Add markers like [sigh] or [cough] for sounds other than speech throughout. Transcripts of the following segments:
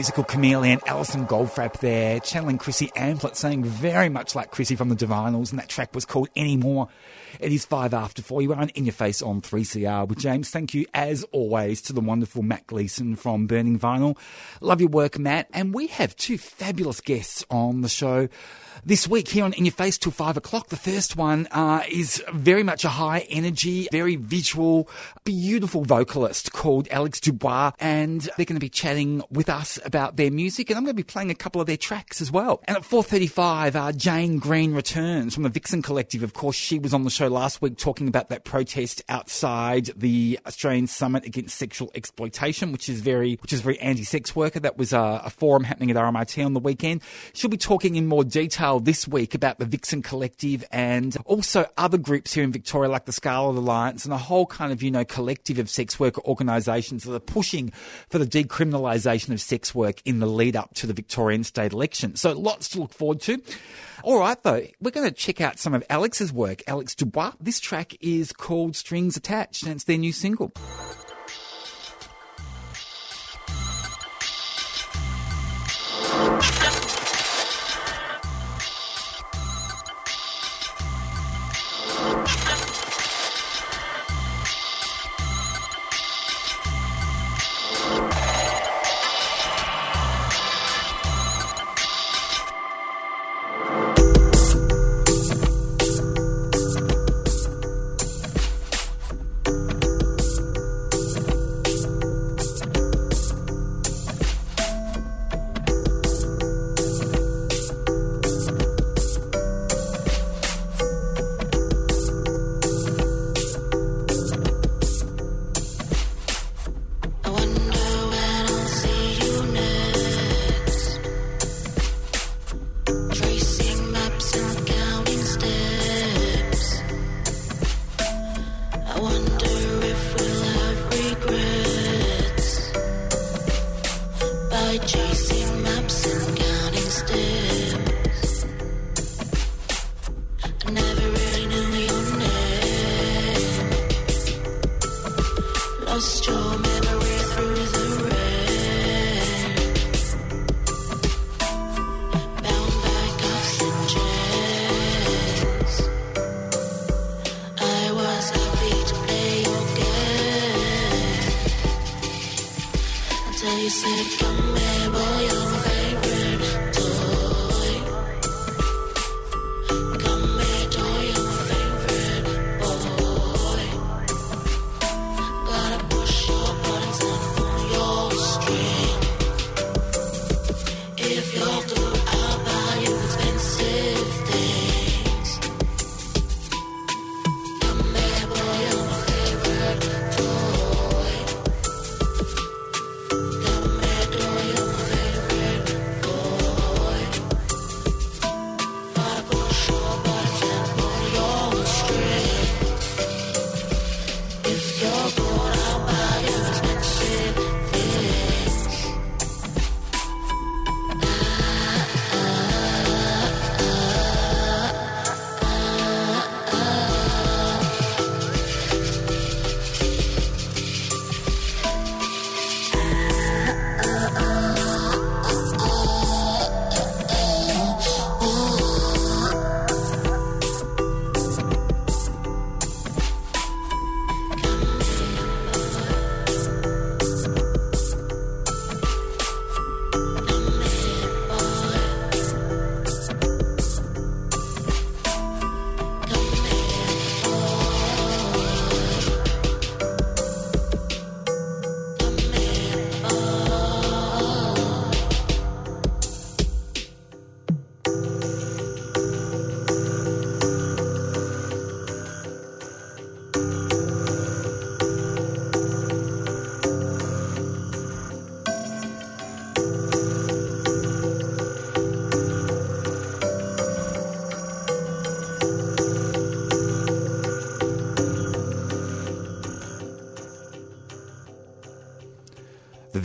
musical chameleon. Alison Goldfrapp there, channeling Chrissy Amphlett, saying very much like Chrissy from the Divinyls, and that track was called Anymore. It is five after four. You are on In Your Face on 3CR with James. Thank you, as always, to the wonderful Matt Gleason from Burning Vinyl. Love your work, Matt. And we have two fabulous guests on the show this week here on In Your Face till five o'clock. The first one uh, is very much a high energy, very visual, beautiful vocalist called Alex Dubois, and they're going to be chatting with us about their music, and I'm going to be playing a couple of their tracks as well. And at 4:35, uh, Jane Green returns from the Vixen Collective. Of course, she was on the show last week talking about that protest outside the Australian Summit Against Sexual Exploitation, which is very, which is very anti-sex worker. That was uh, a forum happening at RMIT on the weekend. She'll be talking in more detail this week about the Vixen Collective and also other groups here in Victoria, like the Scarlet Alliance and a whole kind of you know collective of sex worker organisations that are pushing for the decriminalisation of sex work in the lead up to the Victorian state election. So lots to look forward to. All right, though, we're going to check out some of Alex's work, Alex Dubois. This track is called Strings Attached, and it's their new single.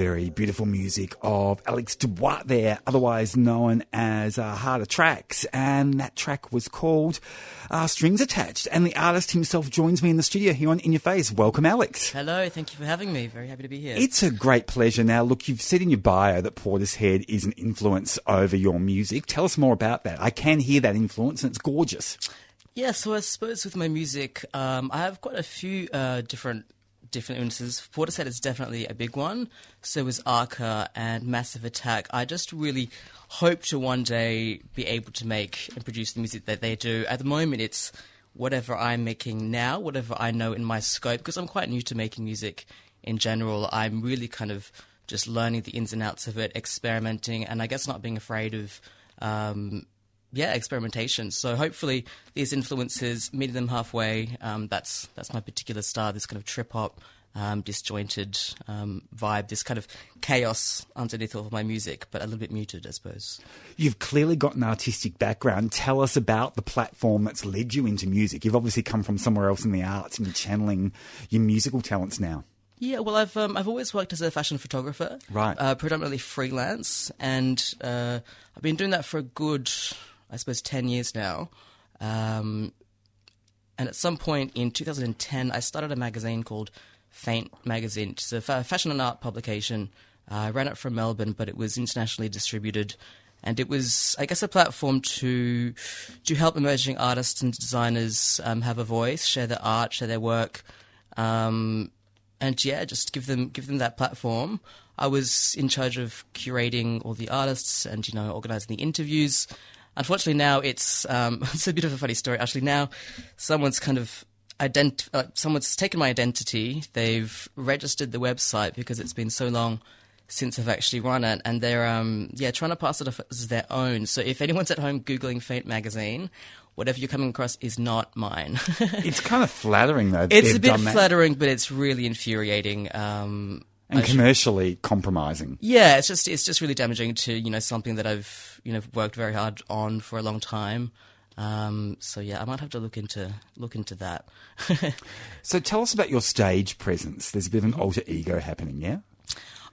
Very beautiful music of Alex Dubois there, otherwise known as uh, HeartAttracks. And that track was called uh, Strings Attached. And the artist himself joins me in the studio here on In Your Face. Welcome, Alex. Hello, thank you for having me. Very happy to be here. It's a great pleasure. Now, look, you've said in your bio that Portishead is an influence over your music. Tell us more about that. I can hear that influence, and it's gorgeous. yeah, so I suppose with my music, um, I have quite a few uh, different different influences. Portishead is definitely a big one. So is Arca and Massive Attack. I just really hope to one day be able to make and produce the music that they do. At the moment, it's whatever I'm making now, whatever I know in my scope, because I'm quite new to making music in general. I'm really kind of just learning the ins and outs of it, experimenting, and I guess not being afraid of. Um, yeah, experimentation. So hopefully these influences, meeting them halfway. Um, that's that's my particular style. This kind of trip hop, um, disjointed um, vibe. This kind of chaos underneath all of my music, but a little bit muted, I suppose. You've clearly got an artistic background. Tell us about the platform that's led you into music. You've obviously come from somewhere else in the arts and you're channeling your musical talents now. Yeah, well, I've um, I've always worked as a fashion photographer, Right. Uh, predominantly freelance, and uh, I've been doing that for a good, I suppose, ten years now. Um, and at some point in 2010, I started a magazine called Faint Magazine. It's a fa- fashion and art publication. Uh, I ran it from Melbourne, but it was internationally distributed. And it was, I guess, a platform to to help emerging artists and designers um, have a voice, share their art, share their work, um, and yeah, just give them give them that platform. I was in charge of curating all the artists and you know organizing the interviews. Unfortunately, now it's um, [laughs] it's a bit of a funny story. Actually, now someone's kind of ident- uh, someone's taken my identity. They've registered the website because it's been so long since I've actually run it, and they're um, yeah trying to pass it off as their own. So if anyone's at home googling Faint magazine, whatever you're coming across is not mine. [laughs] It's kind of flattering, though. it's a bit flattering, but it's really infuriating. Um, and commercially compromising. yeah, it's just it's just really damaging to you know something that I've you know worked very hard on for a long time. Um, so yeah, I might have to look into look into that. [laughs] So tell us about your stage presence. There's a bit of an alter ego happening, yeah?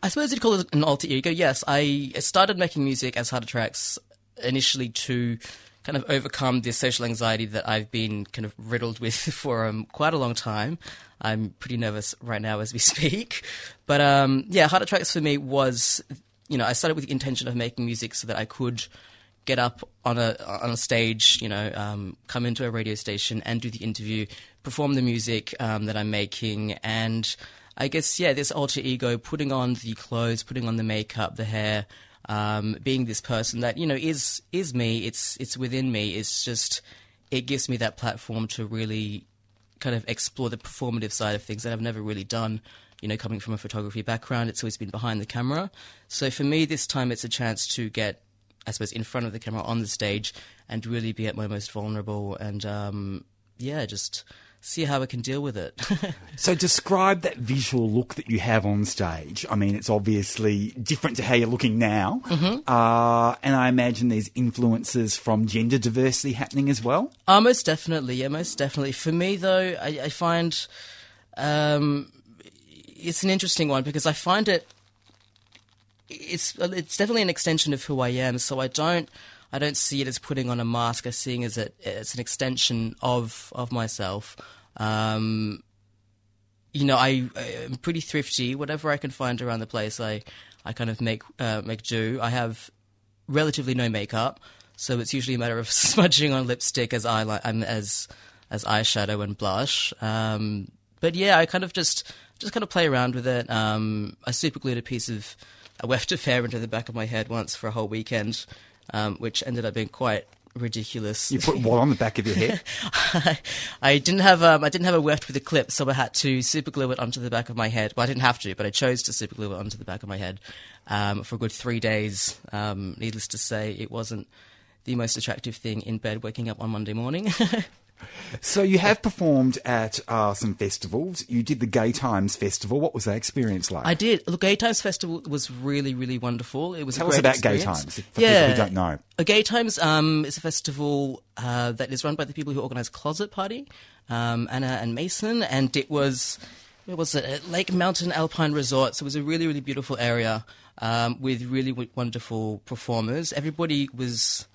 I suppose you'd call it an alter ego. Yes, I started making music as HeartAttracks initially to kind of overcome this social anxiety that I've been kind of riddled with [laughs] for um, quite a long time. I'm pretty nervous right now as we [laughs] speak. But um, yeah, HeartAttracks for me was, you know, I started with the intention of making music so that I could get up on a on a stage, you know, um, come into a radio station and do the interview, perform the music um, that I'm making, and I guess yeah, this alter ego, putting on the clothes, putting on the makeup, the hair, um, being this person that you know is is me. It's it's within me. It's just it gives me that platform to really kind of explore the performative side of things that I've never really done. You know, coming from a photography background, it's always been behind the camera. So for me, this time it's a chance to get, I suppose, in front of the camera on the stage and really be at my most vulnerable and, um, yeah, just see how we can deal with it. [laughs] So describe that visual look that you have on stage. I mean, it's obviously different to how you're looking now. Uh, and I imagine there's influences from gender diversity happening as well. Uh, most definitely, yeah, most definitely. For me, though, I, I find um, it's an interesting one because I find it it's it's definitely an extension of who I am. So I don't I don't see it as putting on a mask. I see it as it it's an extension of of myself. Um, you know, I I'm pretty thrifty. Whatever I can find around the place, I I kind of make uh, make do. I have relatively no makeup, so it's usually a matter of [laughs] smudging on lipstick as um, as as eyeshadow and blush. Um, but yeah, I kind of just just kind of play around with it. Um, I super glued a piece of a [laughs] weft of hair into the back of my head once for a whole weekend, um, which ended up being quite ridiculous. You put what on the back of your head? [laughs] I didn't have um, I didn't have a weft with a clip, so I had to super glue it onto the back of my head. Well, I didn't have to, but I chose to super glue it onto the back of my head um, for a good three days. Um, needless to say, it wasn't the most attractive thing in bed waking up on Monday morning. [laughs] so you have performed at uh, some festivals. You did the Gay Times Festival. What was that experience like? I did. Look, Gay Times Festival was really, really wonderful. It was Tell a us about experience. Gay Times, for yeah. people who don't know. A Gay Times um, is a festival uh, that is run by the people who organise Closet Party, um, Anna and Mason, and it was where was it? At Lake Mountain Alpine Resort. So it was a really, really beautiful area um, with really w- wonderful performers. Everybody was.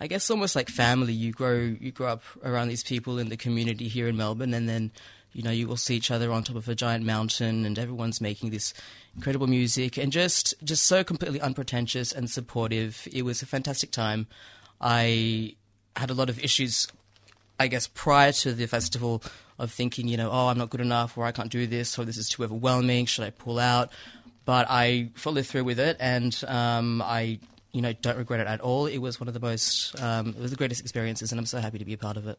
I guess almost like family. You grow you grow up around these people in the community here in Melbourne, and then you know you will see each other on top of a giant mountain, and everyone's making this incredible music, and just just so completely unpretentious and supportive. It was a fantastic time. I had a lot of issues, I guess, prior to the festival of thinking, you know, oh, I'm not good enough, or I can't do this, or this is too overwhelming. Should I pull out? But I followed through with it, and um, I you know, don't regret it at all. It was one of the most, um, it was the greatest experiences, and I'm so happy to be a part of it.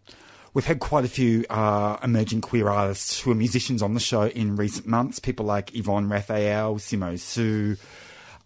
We've had quite a few uh, emerging queer artists who are musicians on the show in recent months. People like Yvonne Raphael, Simo Sue.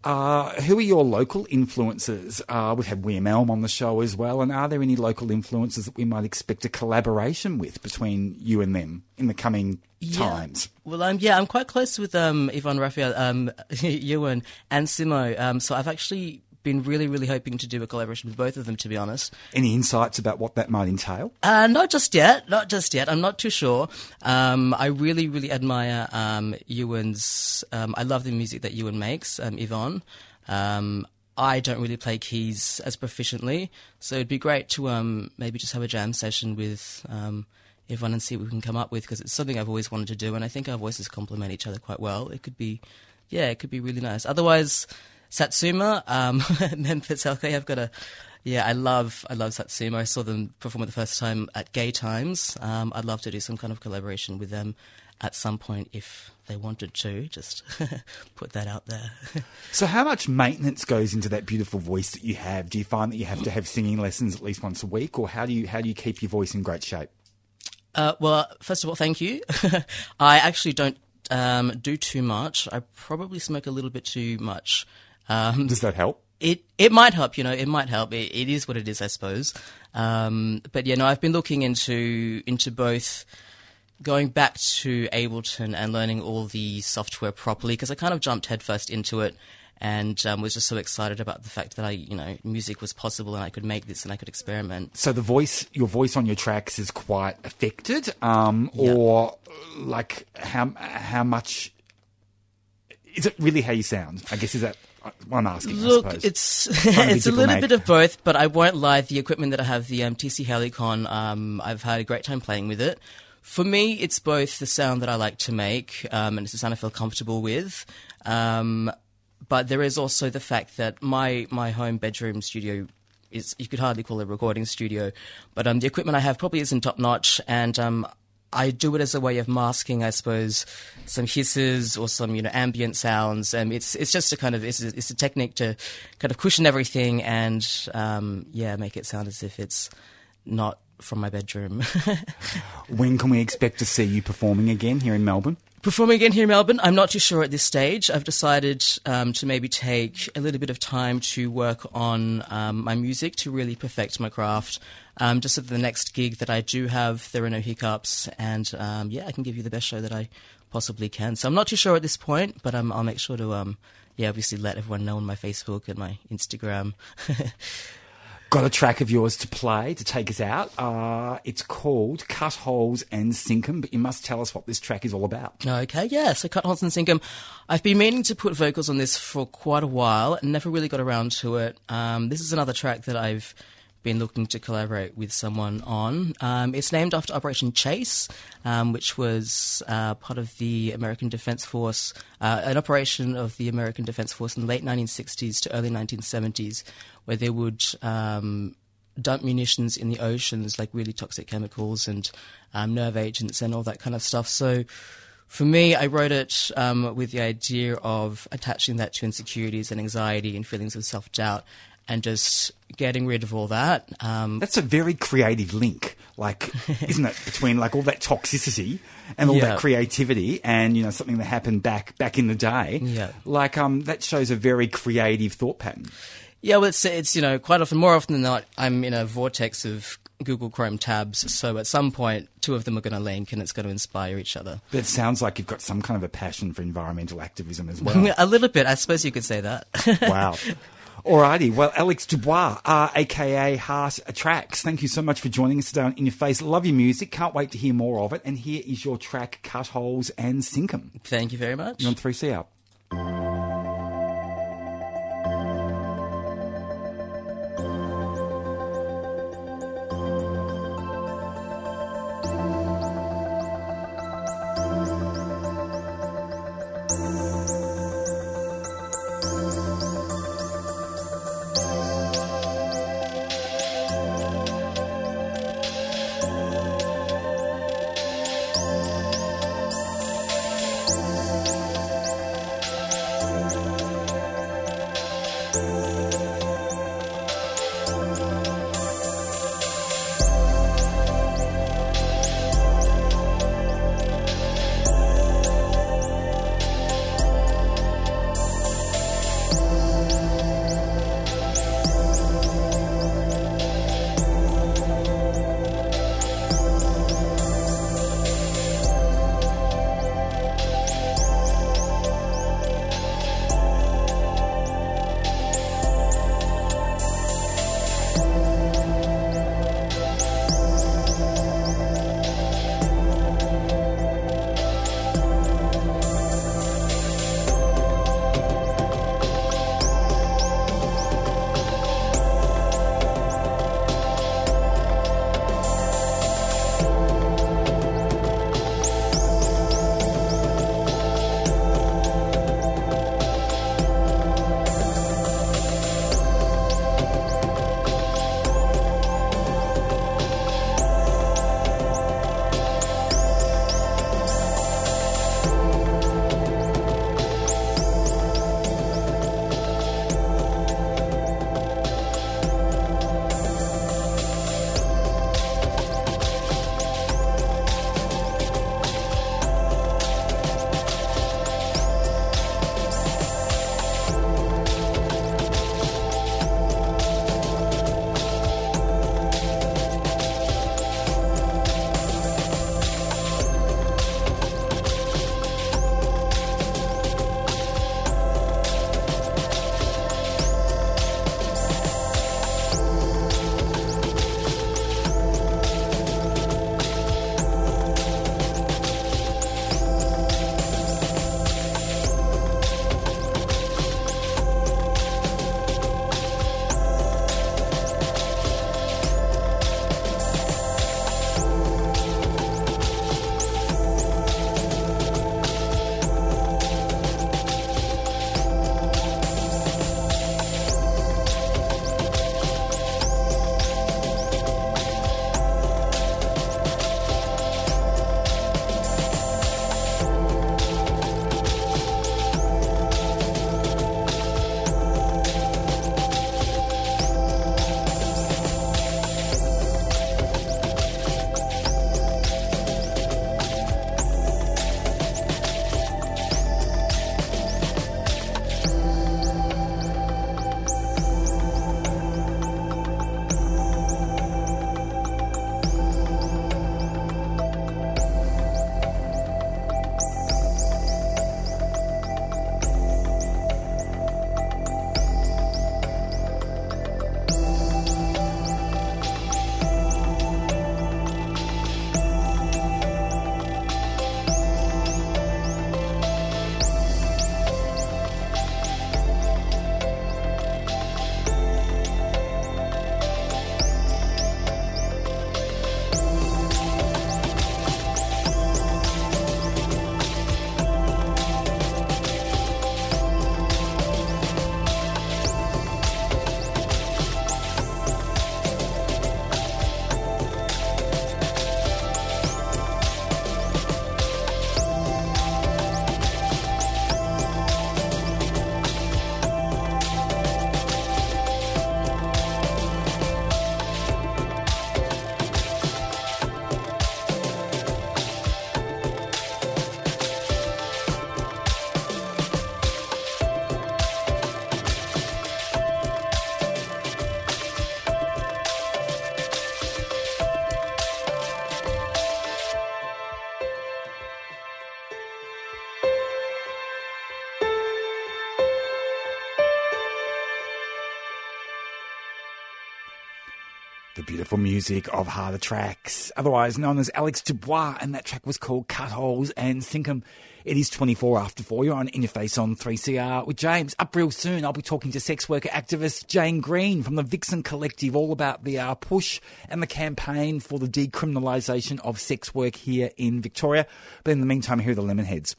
Uh, who are your local influences? Uh, we've had William Elm on the show as well. And are there any local influences that we might expect a collaboration with between you and them in the coming times? Well, um, yeah, I'm quite close with um, Yvonne Raphael, um, [laughs] Ewan, and Simo. Um, so I've actually been really, really hoping to do a collaboration with both of them, to be honest. Any insights about what that might entail? Uh, not just yet, not just yet. I'm not too sure. Um, I really, really admire um, Ewan's. Um, I love the music that Ewan makes, um, Yvonne. Um, I don't really play keys as proficiently, so it'd be great to um, maybe just have a jam session with um, Yvonne and see what we can come up with because it's something I've always wanted to do, and I think our voices complement each other quite well. It could be, yeah, it could be really nice. Otherwise, Satsuma, um, [laughs] Memphis Healthcare, I've got a. Yeah, I love I love Satsuma. I saw them perform for the first time at Gay Times. Um, I'd love to do some kind of collaboration with them at some point if they wanted to. Just [laughs] put that out there. [laughs] So, how much maintenance goes into that beautiful voice that you have? Do you find that you have to have singing lessons at least once a week, or how do you how do you keep your voice in great shape? Uh, well, first of all, thank you. I actually don't um, do too much. I probably smoke a little bit too much. Um, Does that help? it it might help, you know, it might help. It, it is what it is, I suppose. Um, but yeah, no, I've been looking into into both going back to Ableton and learning all the software properly because I kind of jumped headfirst into it and um, was just so excited about the fact that I, you know, music was possible and I could make this and I could experiment. So the voice, your voice on your tracks is quite affected, um, or like how how much is it really how you sound? I guess is that I'm asking. Look, it's Trying to be it's a little bit of both, but I won't lie. The equipment that I have, the um, TC Helicon, um, I've had a great time playing with it. For me, it's both the sound that I like to make, um, and it's the sound I feel comfortable with. Um, but there is also the fact that my my home bedroom studio is you could hardly call it a recording studio, but um, the equipment I have probably isn't top notch, and um, I do it as a way of masking, I suppose, some hisses or some you know ambient sounds. Um, it's it's just a kind of it's a, it's a technique to kind of cushion everything and um, yeah, make it sound as if it's not from my bedroom. [laughs] when can we expect to see you performing again here in Melbourne? Performing again here in Melbourne, I'm not too sure at this stage. I've decided um, to maybe take a little bit of time to work on um, my music to really perfect my craft. Um, just so the next gig that I do have, there are no hiccups, and um, yeah, I can give you the best show that I possibly can. So I'm not too sure at this point, but I'll make sure to um, yeah, obviously let everyone know on my Facebook and my Instagram. [laughs] Got a track of yours to play to take us out. Uh, it's called Cut Holes and Sink 'em, but you must tell us what this track is all about. Okay, yeah. So Cut Holes and Sink 'em. I've been meaning to put vocals on this for quite a while and never really got around to it. Um, this is another track that I've been looking to collaborate with someone on. Um, it's named after Operation Chase, um, which was uh, part of the American Defense Force, uh, an operation of the American Defense Force in the late 1960s to early 1970s, where they would um, dump munitions in the oceans, like really toxic chemicals and um, nerve agents and all that kind of stuff. So for me, I wrote it um, with the idea of attaching that to insecurities and anxiety and feelings of self doubt and just getting rid of all that. Um, That's a very creative link, like, [laughs] isn't it, between like all that toxicity and all Yeah. that creativity and you know something that happened back back in the day. Yeah. like um, that shows a very creative thought pattern. Yeah, well, it's, it's, you know, quite often, more often than not, I'm in a vortex of Google Chrome tabs. So at some point, two of them are going to link and it's going to inspire each other. But it sounds like you've got some kind of a passion for environmental activism as [laughs] well. a little bit, I suppose you could say that. wow. [laughs] Alrighty, well, Alex Dubois, uh, aka HeartAttracks, thank you so much for joining us today on In Your Face. Love your music, can't wait to hear more of it. And here is your track, Cut Holes and Sink 'em. Thank you very much. You're on 3CR. Music of HeartAttracks, otherwise known as Alex Dubois, and that track was called Cut Holes and Sink 'em. It is 24 after 4. You're on In Your Face on 3CR with James. Up real soon, I'll be talking to sex worker activist Jane Green from the Vixen Collective all about the uh, push and the campaign for the decriminalisation of sex work here in Victoria. But in the meantime, here are the Lemonheads.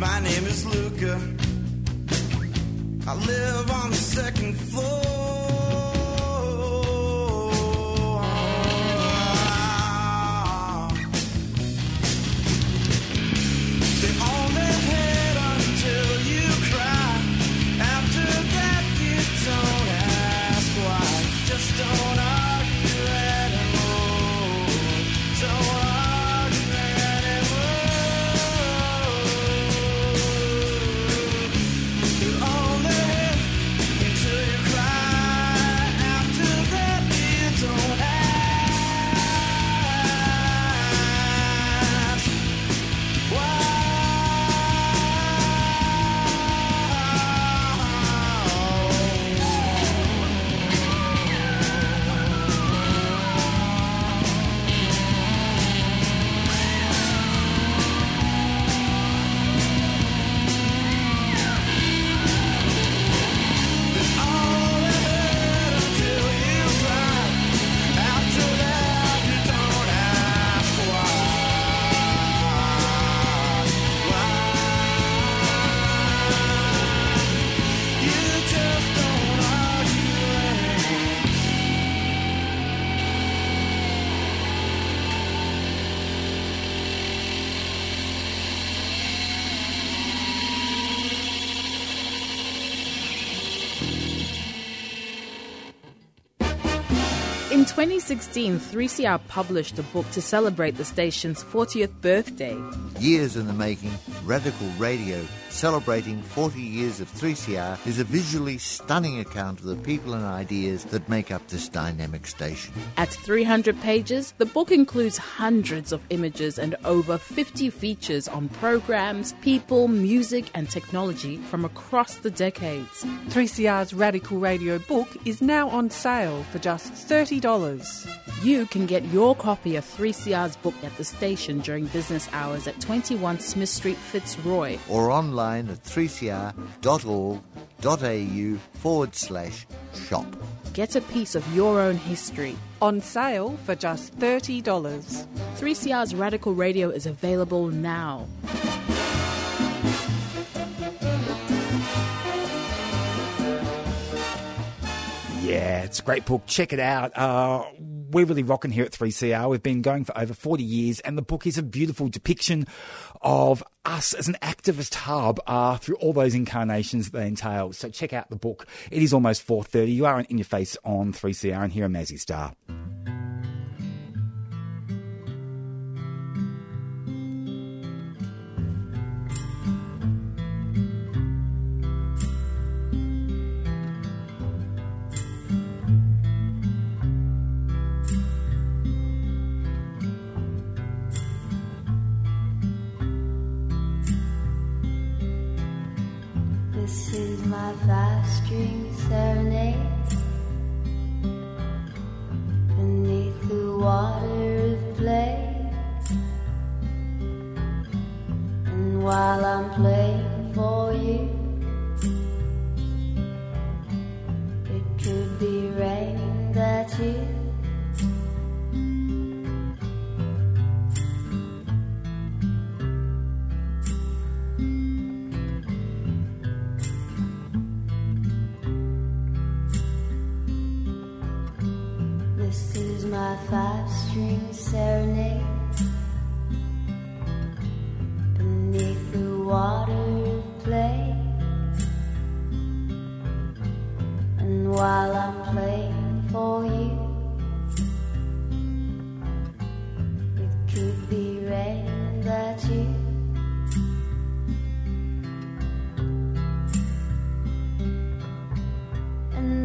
My name is Luca. I live on the second floor. 2016, 3CR published a book to celebrate the station's 40th birthday. Years in the making, Radical Radio, celebrating 40 years of 3CR, is a visually stunning account of the people and ideas that make up this dynamic station. At 300 pages, the book includes hundreds of images and over 50 features on programs, people, music, and technology from across the decades. 3CR's Radical Radio book is now on sale for just $30. You can get your copy of 3CR's book at the station during business hours at 21 Smith Street, Fitzroy. Or online at 3cr.org.au forward slash shop. Get a piece of your own history. On sale for just $30. 3CR's Radical Radio is available now. Yeah, it's a great book. Check it out. Uh, we're really rocking here at 3CR. We've been going for over 40 years, and the book is a beautiful depiction of us as an activist hub uh, through all those incarnations that they entail. So check out the book. It is almost 4.30. You are In Your Face on 3CR, and here are Mazzy Star.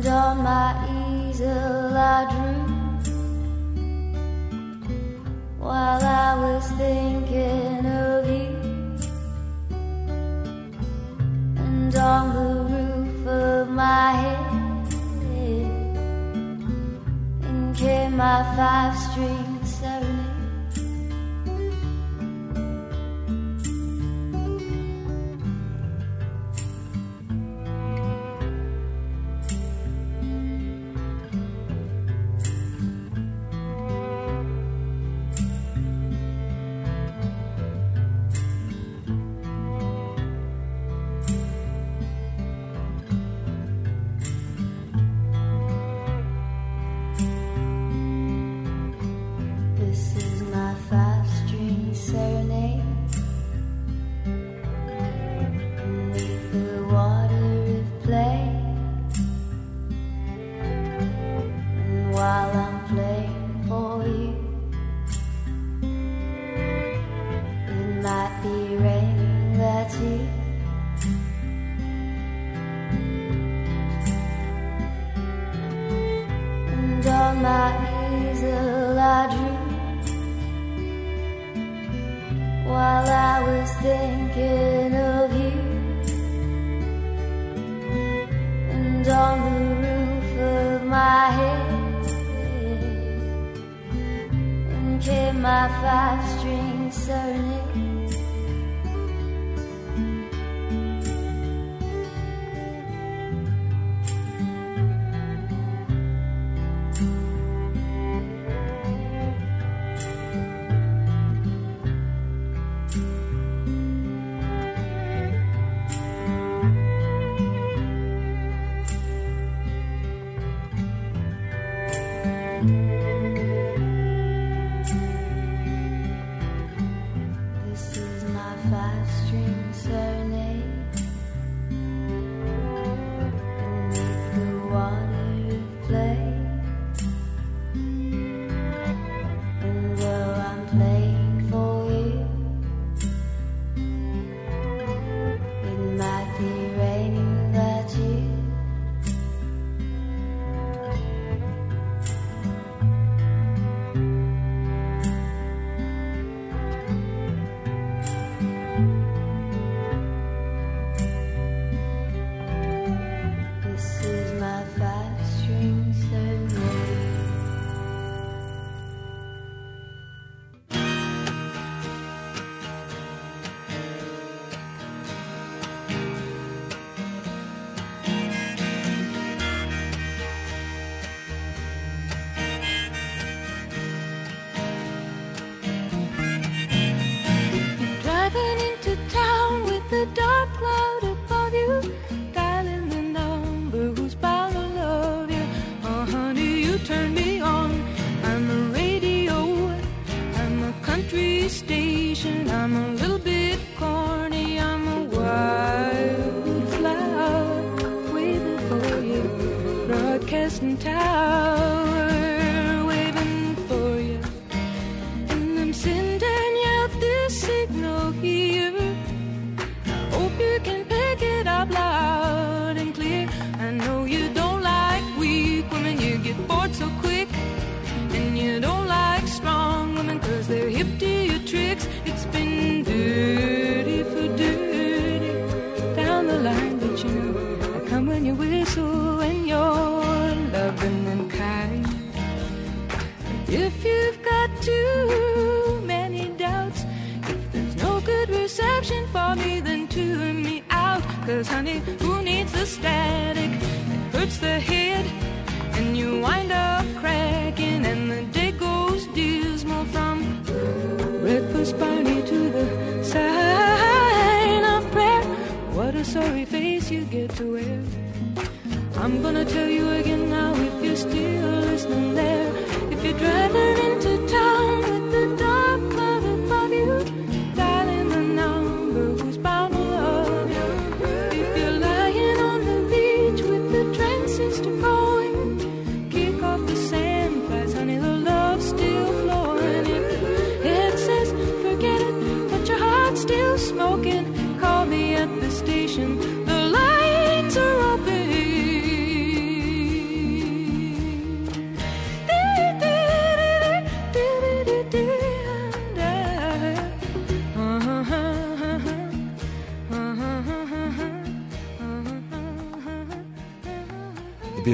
on my easel I drew while I was thinking of you. And on the roof of my head came my five string. thinking of you. And on the roof of my head and came my five string serenade. Cause honey, who needs the static? It hurts the head, and you wind up cracking, and the day goes dismal from breakfast party to the sign of prayer. What a sorry face you get to wear. I'm gonna tell you again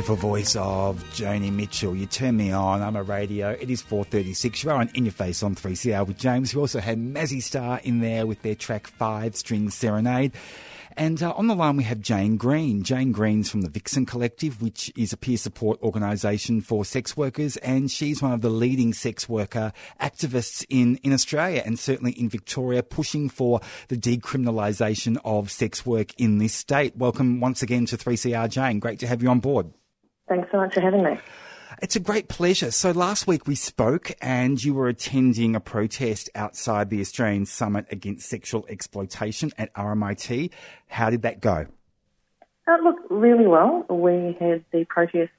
beautiful voice of Joni Mitchell. You turn me on. I'm a radio. It is 4:36. You're on In Your Face on 3CR with James. We also had Mazzy Star in there with their track Five String Serenade. And uh, on the line we have Jane Green. Jane Green's from the Vixen Collective, which is a peer support organisation for sex workers, and she's one of the leading sex worker activists in, in Australia and certainly in Victoria, pushing for the decriminalisation of sex work in this state. Welcome once again to 3CR, Jane. Great to have you on board. Thanks so much for having me. It's a great pleasure. So last week we spoke and you were attending a protest outside the Australian Summit Against Sexual Exploitation at RMIT. How did that go? Uh, look, really well. We had the protest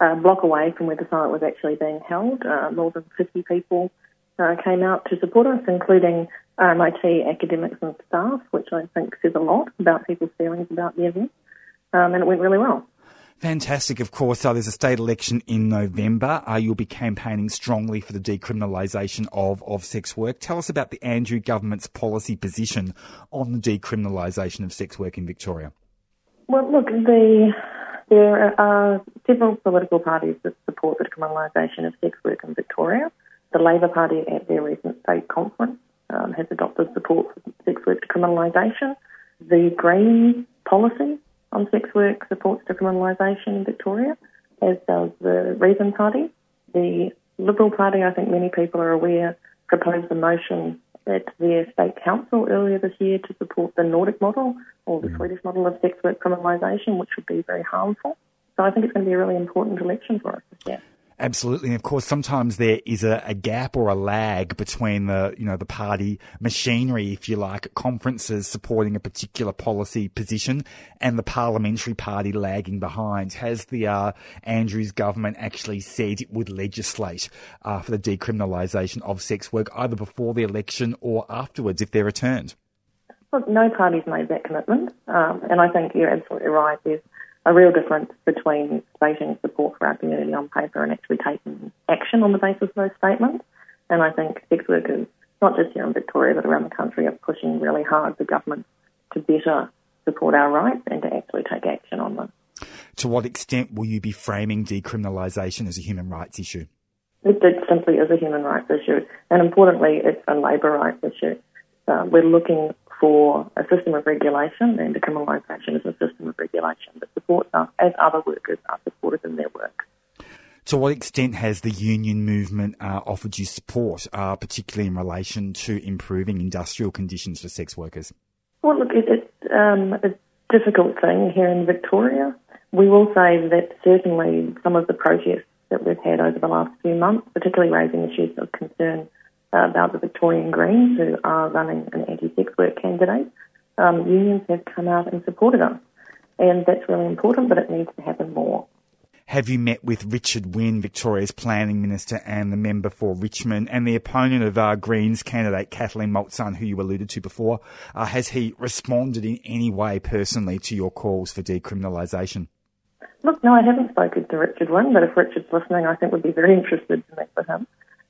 a block away from where the summit was actually being held. Uh, more than 50 people uh, came out to support us, including RMIT academics and staff, which I think says a lot about people's feelings about the event. Um, and it went really well. Fantastic. Of course, uh, there's a state election in November. Uh, you'll be campaigning strongly for the decriminalisation of, of sex work. Tell us about the Andrews government's policy position on the decriminalisation of sex work in Victoria. Well, look, the, there are several political parties that support the decriminalisation of sex work in Victoria. The Labor Party at their recent state conference um, has adopted support for sex work decriminalisation. The Green policy on sex work supports decriminalisation in Victoria, as does the Reason Party. The Liberal Party, I think many people are aware, proposed a motion at their state council earlier this year to support the Nordic model or the mm-hmm. Swedish model of sex work criminalisation, which would be very harmful. So I think it's going to be a really important election for us this year. Absolutely, and of course, sometimes there is a, a, gap or a lag between the you know the party machinery, if you like, conferences supporting a particular policy position, and the parliamentary party lagging behind. Has the uh, Andrews government actually said it would legislate uh, for the decriminalisation of sex work either before the election or afterwards if they're returned? Look, no party's made that commitment, um, and I think you're absolutely right. There's a real difference between stating support for our community on paper and actually taking action on the basis of those statements. And I think sex workers, not just here in Victoria but around the country, are pushing really hard for government to better support our rights and to actually take action on them. To what extent will you be framing decriminalisation as a human rights issue? It, it simply is a human rights issue, and importantly, it's a labour rights issue. Uh, we're looking for a system of regulation, and decriminalisation is a system of regulation that supports us as other workers are supported in their work. To what extent has the union movement uh, offered you support, uh, particularly in relation to improving industrial conditions for sex workers? Well, look, it, it's um, a difficult thing here in Victoria. We will say that certainly some of the protests that we've had over the last few months, particularly raising issues of concern about the Victorian Greens, who are running an anti-sex work candidate, um, unions have come out and supported us. And that's really important, but it needs to happen more. Have you met with Richard Wynne, Victoria's planning minister and the member for Richmond, and the opponent of our Greens candidate, Kathleen Maltzahn, who you alluded to before? Uh, has he responded in any way personally to your calls for decriminalisation? Look, no, I haven't spoken to Richard Wynne, but if Richard's listening, I think we'd be very interested to meet with him.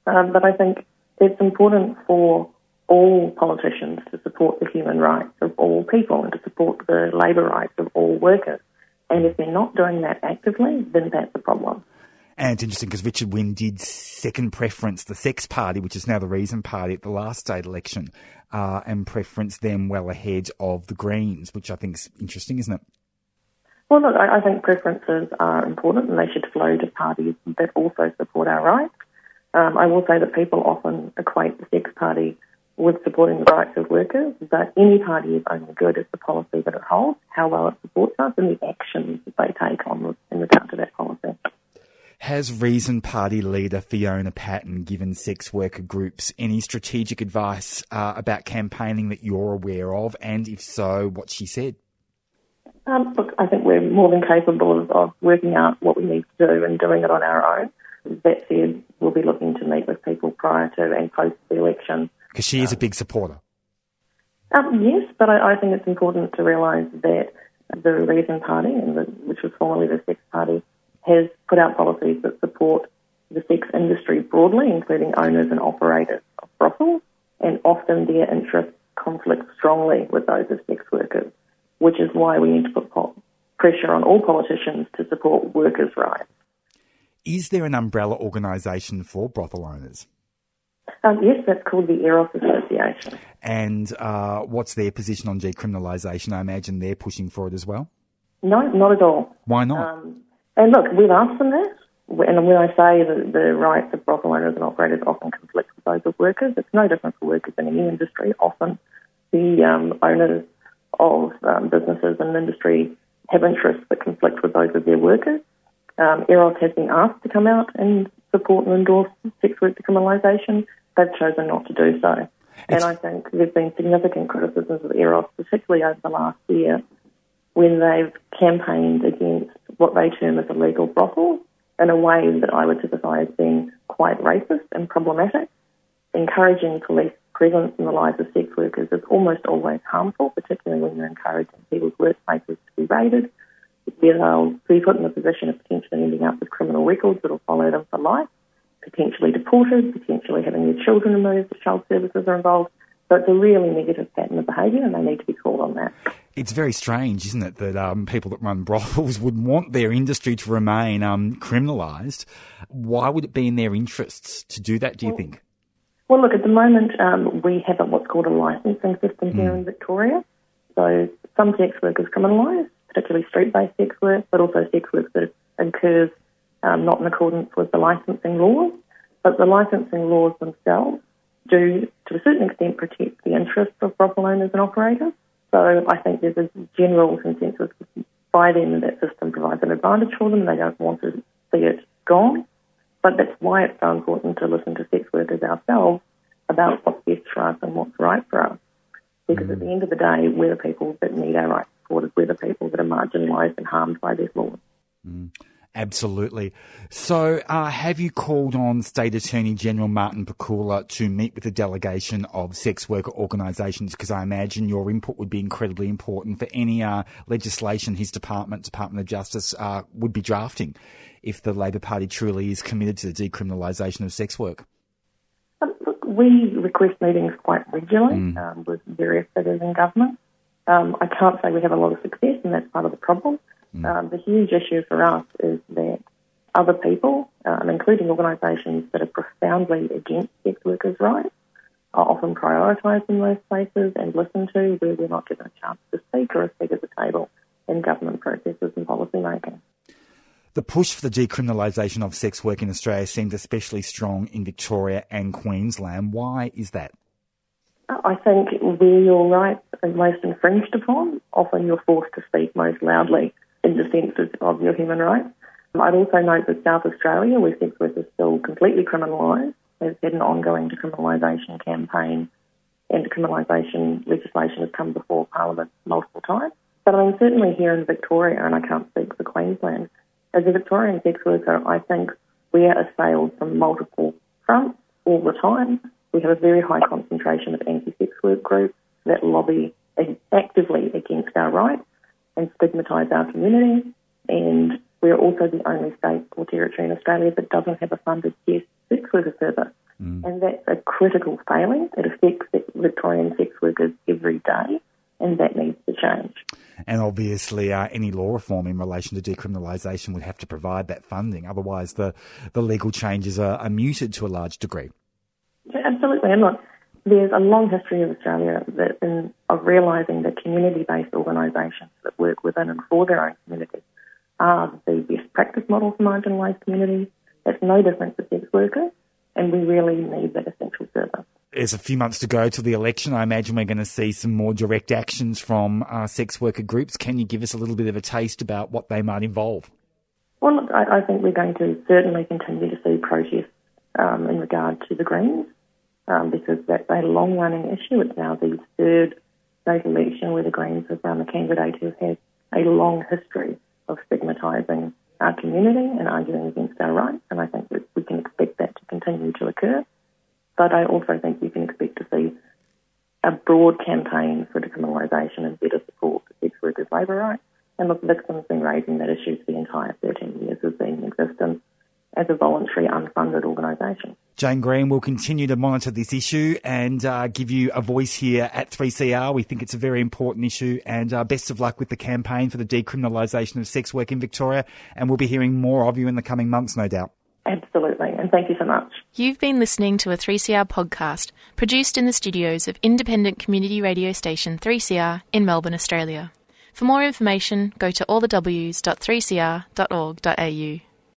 Um, but I think it's important for all politicians to support the human rights of all people and to support the labour rights of all workers. And if they're not doing that actively, then that's a problem. And it's interesting because Richard Wynne did second preference the Sex Party, which is now the Reason Party at the last state election, uh, and preference them well ahead of the Greens, which I think is interesting, isn't it? Well, look, I, I think preferences are important and they should flow to parties that also support our rights. Um, I will say that people often equate the Sex Party with supporting the rights of workers, but any party is only good as the policy that it holds, how well it supports us, and the actions that they take on in regard to that policy. Has Reason Party leader Fiona Patten given sex worker groups any strategic advice uh, about campaigning that you're aware of? And if so, what she said? Um, look, I think we're more than capable of, of working out what we need to do and doing it on our own. That said, we'll be looking to meet with people prior to and post the election. Because she is a big supporter. Um, yes, but I, I think it's important to realise that the Reason Party, and the, which was formerly the Sex Party, has put out policies that support the sex industry broadly, including owners and operators of brothels, and often their interests conflict strongly with those of sex workers, which is why we need to put pressure on all politicians to support workers' rights. Is there an umbrella organisation for brothel owners? Um, yes, that's called the Eros Association. And uh, what's their position on decriminalisation? I imagine they're pushing for it as well. No, not at all. Why not? Um, and look, we've asked them that. And when I say that the rights of brothel owners and operators often conflict with those of workers, it's no different for workers in any industry. Often the um, owners of um, businesses and industry have interests that conflict with those of their workers. Um, Eros has been asked to come out and support and endorse sex work decriminalisation. They've chosen not to do so. and I think there's been significant criticisms of Eros, particularly over the last year, when they've campaigned against what they term as illegal brothel in a way that I would typify as being quite racist and problematic. Encouraging police presence in the lives of sex workers is almost always harmful, particularly when you're encouraging people's workplaces to be raided, where they'll be put in the position of potentially ending up with criminal records that will follow them for life, potentially deported, potentially having their children removed if child services are involved. So it's a really negative pattern of behaviour and they need to be called on that. It's very strange, isn't it, that um, people that run brothels [laughs] would want their industry to remain um, criminalised. Why would it be in their interests to do that, do you think? Well, look, at the moment, um, we have a, what's called a licensing system here in Victoria. So some sex work is criminalised, particularly street-based sex work, but also sex work that occurs um, not in accordance with the licensing laws. But the licensing laws themselves do, to a certain extent, protect the interests of brothel owners and operators. So I think there's a general consensus by them that that system provides an advantage for them. They don't want to see it gone. But that's why it's so important to listen to sex workers ourselves about what's best for us and what's right for us. Because at the end of the day, we're the people that need our rights supported. We're the people that are marginalised and harmed by these laws. Absolutely. So, uh, have you called on State Attorney General Martin Pakula to meet with a delegation of sex worker organisations? Because I imagine your input would be incredibly important for any uh, legislation his department, Department of Justice, uh, would be drafting if the Labor Party truly is committed to the decriminalisation of sex work. Um, look, we request meetings quite regularly um, with various figures in government. Um, I can't say we have a lot of success, and that's part of the problem. Um, the huge issue for us is that other people, um, including organisations that are profoundly against sex workers' rights, are often prioritised in those places and listened to where we're not given a chance to speak or a seat at the table in government processes and policy making. The push for the decriminalisation of sex work in Australia seems especially strong in Victoria and Queensland. Why is that? I think where your rights are most infringed upon, often you're forced to speak most loudly in defence of, your human rights. I'd also note that South Australia, where sex work is still completely criminalised, has had an ongoing decriminalisation campaign and decriminalisation legislation has come before Parliament multiple times. But I mean, certainly here in Victoria, and I can't speak for Queensland, as a Victorian sex worker, I think we are assailed from multiple fronts all the time. We have a very high concentration of anti-sex work groups that lobby actively against our rights and stigmatise our community. And we're also the only state or territory in Australia that doesn't have a funded sex sex worker service. And that's a critical failing. It affects Victorian sex workers every day, and that needs to change. And obviously, uh, any law reform in relation to decriminalisation would have to provide that funding. Otherwise, the, the legal changes are, are muted to a large degree. Absolutely. And look, there's a long history of Australia that in, of realising that community-based organisations that work within and for their own communities are the best practice model for marginalised communities. It's no different for sex workers, and we really need that essential service. There's a few months to go to the election. I imagine we're going to see some more direct actions from uh, sex worker groups. Can you give us a little bit of a taste about what they might involve? Well, look, I, I think we're going to certainly continue to see protests um, in regard to the Greens um, because that's a long running issue. It's now the third state election where the Greens have run a candidate who has a long history of stigmatising our community and arguing against our rights, and I think that we can expect that to continue to occur. But I also think you can expect to see a broad campaign for decriminalisation and better support for sex workers' labour rights. And look, Vixen's been raising that issue for the entire 13 years of being in existence as a voluntary, unfunded organisation. Jane Green will continue to monitor this issue and uh, give you a voice here at 3CR. We think it's a very important issue and uh, best of luck with the campaign for the decriminalisation of sex work in Victoria. And we'll be hearing more of you in the coming months, no doubt. Absolutely, and thank you so much. You've been listening to a 3CR podcast produced in the studios of independent community radio station 3CR in Melbourne, Australia. For more information, go to allthews.3cr.org.au.